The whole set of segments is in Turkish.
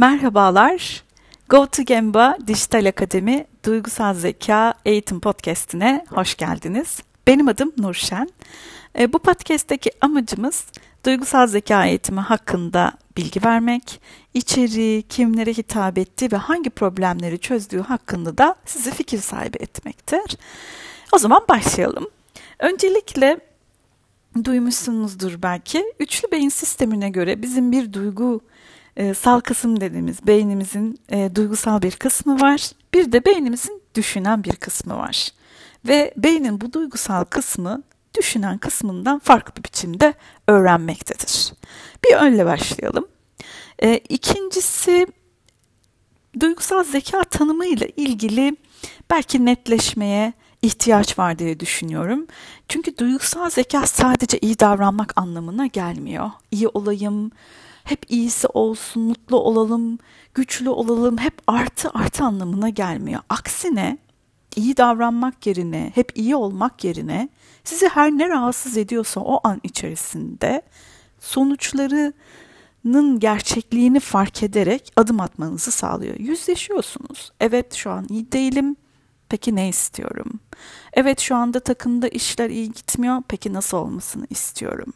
Merhabalar. Go to Dijital Akademi Duygusal Zeka Eğitim Podcast'ine hoş geldiniz. Benim adım Nurşen. E, bu podcast'teki amacımız duygusal zeka eğitimi hakkında bilgi vermek, içeriği, kimlere hitap ettiği ve hangi problemleri çözdüğü hakkında da sizi fikir sahibi etmektir. O zaman başlayalım. Öncelikle duymuşsunuzdur belki. Üçlü beyin sistemine göre bizim bir duygu e, sal kısım dediğimiz beynimizin e, duygusal bir kısmı var. Bir de beynimizin düşünen bir kısmı var. Ve beynin bu duygusal kısmı düşünen kısmından farklı bir biçimde öğrenmektedir. Bir önle başlayalım. E, ikincisi duygusal zeka tanımı ile ilgili belki netleşmeye ihtiyaç var diye düşünüyorum. Çünkü duygusal zeka sadece iyi davranmak anlamına gelmiyor. İyi olayım, hep iyisi olsun, mutlu olalım, güçlü olalım, hep artı artı anlamına gelmiyor. Aksine iyi davranmak yerine, hep iyi olmak yerine sizi her ne rahatsız ediyorsa o an içerisinde sonuçlarının gerçekliğini fark ederek adım atmanızı sağlıyor. Yüzleşiyorsunuz. Evet şu an iyi değilim. Peki ne istiyorum? Evet şu anda takımda işler iyi gitmiyor. Peki nasıl olmasını istiyorum?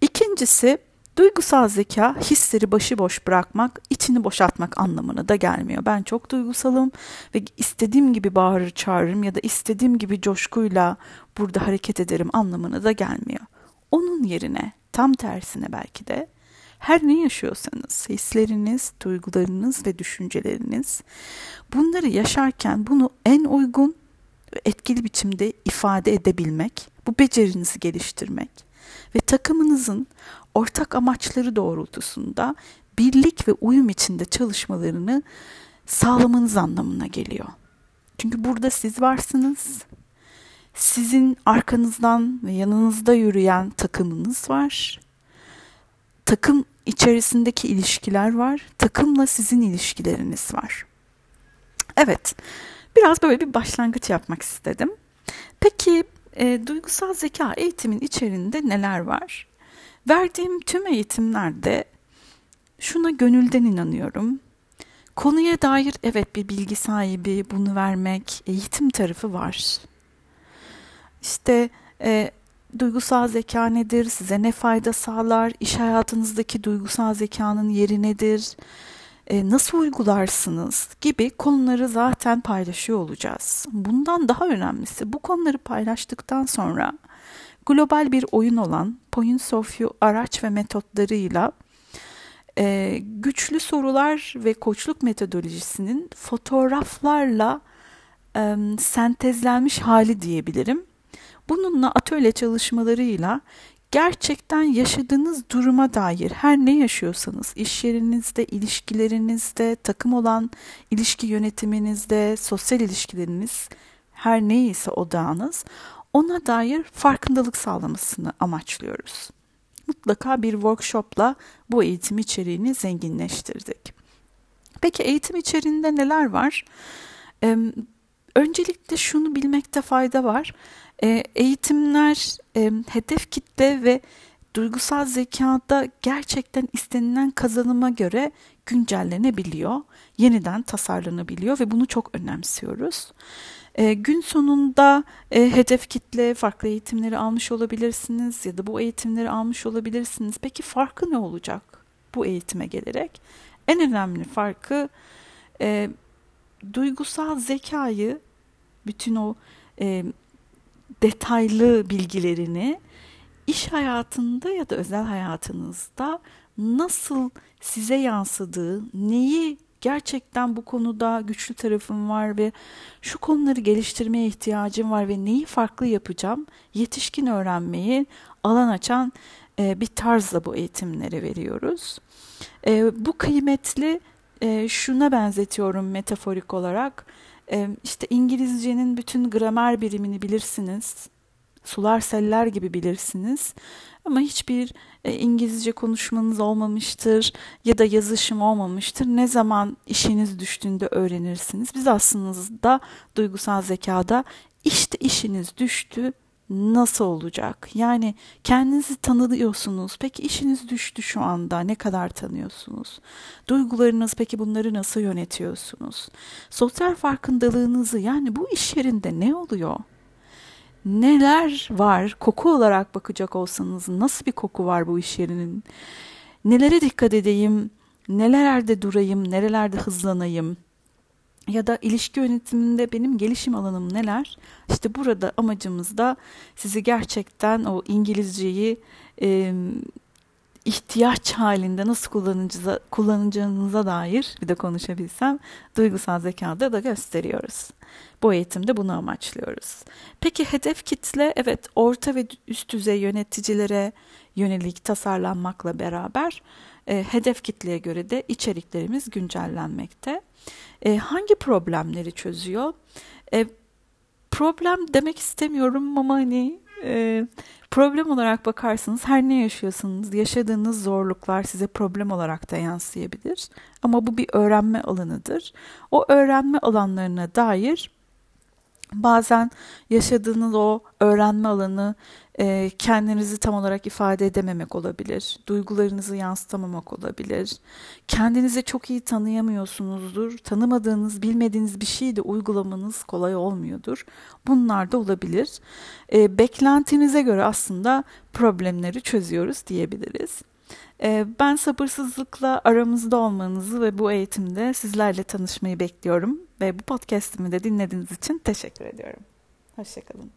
İkincisi Duygusal zeka hisleri başıboş bırakmak, içini boşaltmak anlamına da gelmiyor. Ben çok duygusalım ve istediğim gibi bağırır çağırırım ya da istediğim gibi coşkuyla burada hareket ederim anlamına da gelmiyor. Onun yerine tam tersine belki de her ne yaşıyorsanız, hisleriniz, duygularınız ve düşünceleriniz bunları yaşarken bunu en uygun ve etkili biçimde ifade edebilmek, bu becerinizi geliştirmek ve takımınızın ortak amaçları doğrultusunda birlik ve uyum içinde çalışmalarını sağlamanız anlamına geliyor. Çünkü burada siz varsınız. Sizin arkanızdan ve yanınızda yürüyen takımınız var. Takım içerisindeki ilişkiler var. Takımla sizin ilişkileriniz var. Evet, biraz böyle bir başlangıç yapmak istedim. Peki e, duygusal zeka eğitimin içerisinde neler var? Verdiğim tüm eğitimlerde şuna gönülden inanıyorum. Konuya dair evet bir bilgi sahibi bunu vermek, eğitim tarafı var. İşte e, duygusal zeka nedir, size ne fayda sağlar, iş hayatınızdaki duygusal zekanın yeri nedir, e, nasıl uygularsınız gibi konuları zaten paylaşıyor olacağız. Bundan daha önemlisi bu konuları paylaştıktan sonra global bir oyun olan Points of View araç ve metotlarıyla e, güçlü sorular ve koçluk metodolojisinin fotoğraflarla e, sentezlenmiş hali diyebilirim. Bununla atölye çalışmalarıyla gerçekten yaşadığınız duruma dair her ne yaşıyorsanız iş yerinizde, ilişkilerinizde, takım olan ilişki yönetiminizde, sosyal ilişkileriniz her neyse odağınız ona dair farkındalık sağlamasını amaçlıyoruz. Mutlaka bir workshopla bu eğitim içeriğini zenginleştirdik. Peki eğitim içeriğinde neler var? Ee, öncelikle şunu bilmekte fayda var. Ee, eğitimler e, hedef kitle ve duygusal zekada gerçekten istenilen kazanıma göre güncellenebiliyor, yeniden tasarlanabiliyor ve bunu çok önemsiyoruz. E, gün sonunda e, hedef kitle farklı eğitimleri almış olabilirsiniz ya da bu eğitimleri almış olabilirsiniz. Peki farkı ne olacak bu eğitime gelerek? En önemli farkı e, duygusal zekayı bütün o e, detaylı bilgilerini iş hayatında ya da özel hayatınızda nasıl size yansıdığı, neyi gerçekten bu konuda güçlü tarafım var ve şu konuları geliştirmeye ihtiyacım var ve neyi farklı yapacağım? Yetişkin öğrenmeyi alan açan e, bir tarzla bu eğitimleri veriyoruz. E, bu kıymetli e, şuna benzetiyorum metaforik olarak. E, işte İngilizcenin bütün gramer birimini bilirsiniz. Sular seller gibi bilirsiniz. Ama hiçbir e, İngilizce konuşmanız olmamıştır ya da yazışım olmamıştır. Ne zaman işiniz düştüğünde öğrenirsiniz. Biz aslında duygusal zekada işte işiniz düştü nasıl olacak? Yani kendinizi tanıyorsunuz. Peki işiniz düştü şu anda. Ne kadar tanıyorsunuz? Duygularınız peki bunları nasıl yönetiyorsunuz? Sosyal farkındalığınızı yani bu iş yerinde ne oluyor? Neler var? Koku olarak bakacak olsanız nasıl bir koku var bu iş yerinin? Nelere dikkat edeyim? Nelerde durayım? Nerelerde hızlanayım? Ya da ilişki yönetiminde benim gelişim alanım neler? İşte burada amacımız da sizi gerçekten o İngilizceyi e, ihtiyaç halinde nasıl kullanacağınıza, kullanacağınıza dair bir de konuşabilsem duygusal zekada da gösteriyoruz. Bu eğitimde bunu amaçlıyoruz. Peki hedef kitle evet orta ve üst düzey yöneticilere yönelik tasarlanmakla beraber e, hedef kitleye göre de içeriklerimiz güncellenmekte. E, hangi problemleri çözüyor? E, problem demek istemiyorum ama hani e, problem olarak bakarsınız her ne yaşıyorsanız yaşadığınız zorluklar size problem olarak da yansıyabilir. Ama bu bir öğrenme alanıdır. O öğrenme alanlarına dair bazen yaşadığınız o öğrenme alanı e, kendinizi tam olarak ifade edememek olabilir. Duygularınızı yansıtamamak olabilir. Kendinizi çok iyi tanıyamıyorsunuzdur. Tanımadığınız, bilmediğiniz bir şeyi de uygulamanız kolay olmuyordur. Bunlar da olabilir. E, beklentinize göre aslında problemleri çözüyoruz diyebiliriz. E, ben sabırsızlıkla aramızda olmanızı ve bu eğitimde sizlerle tanışmayı bekliyorum. Ve bu podcastimi de dinlediğiniz için teşekkür ediyorum. Hoşçakalın.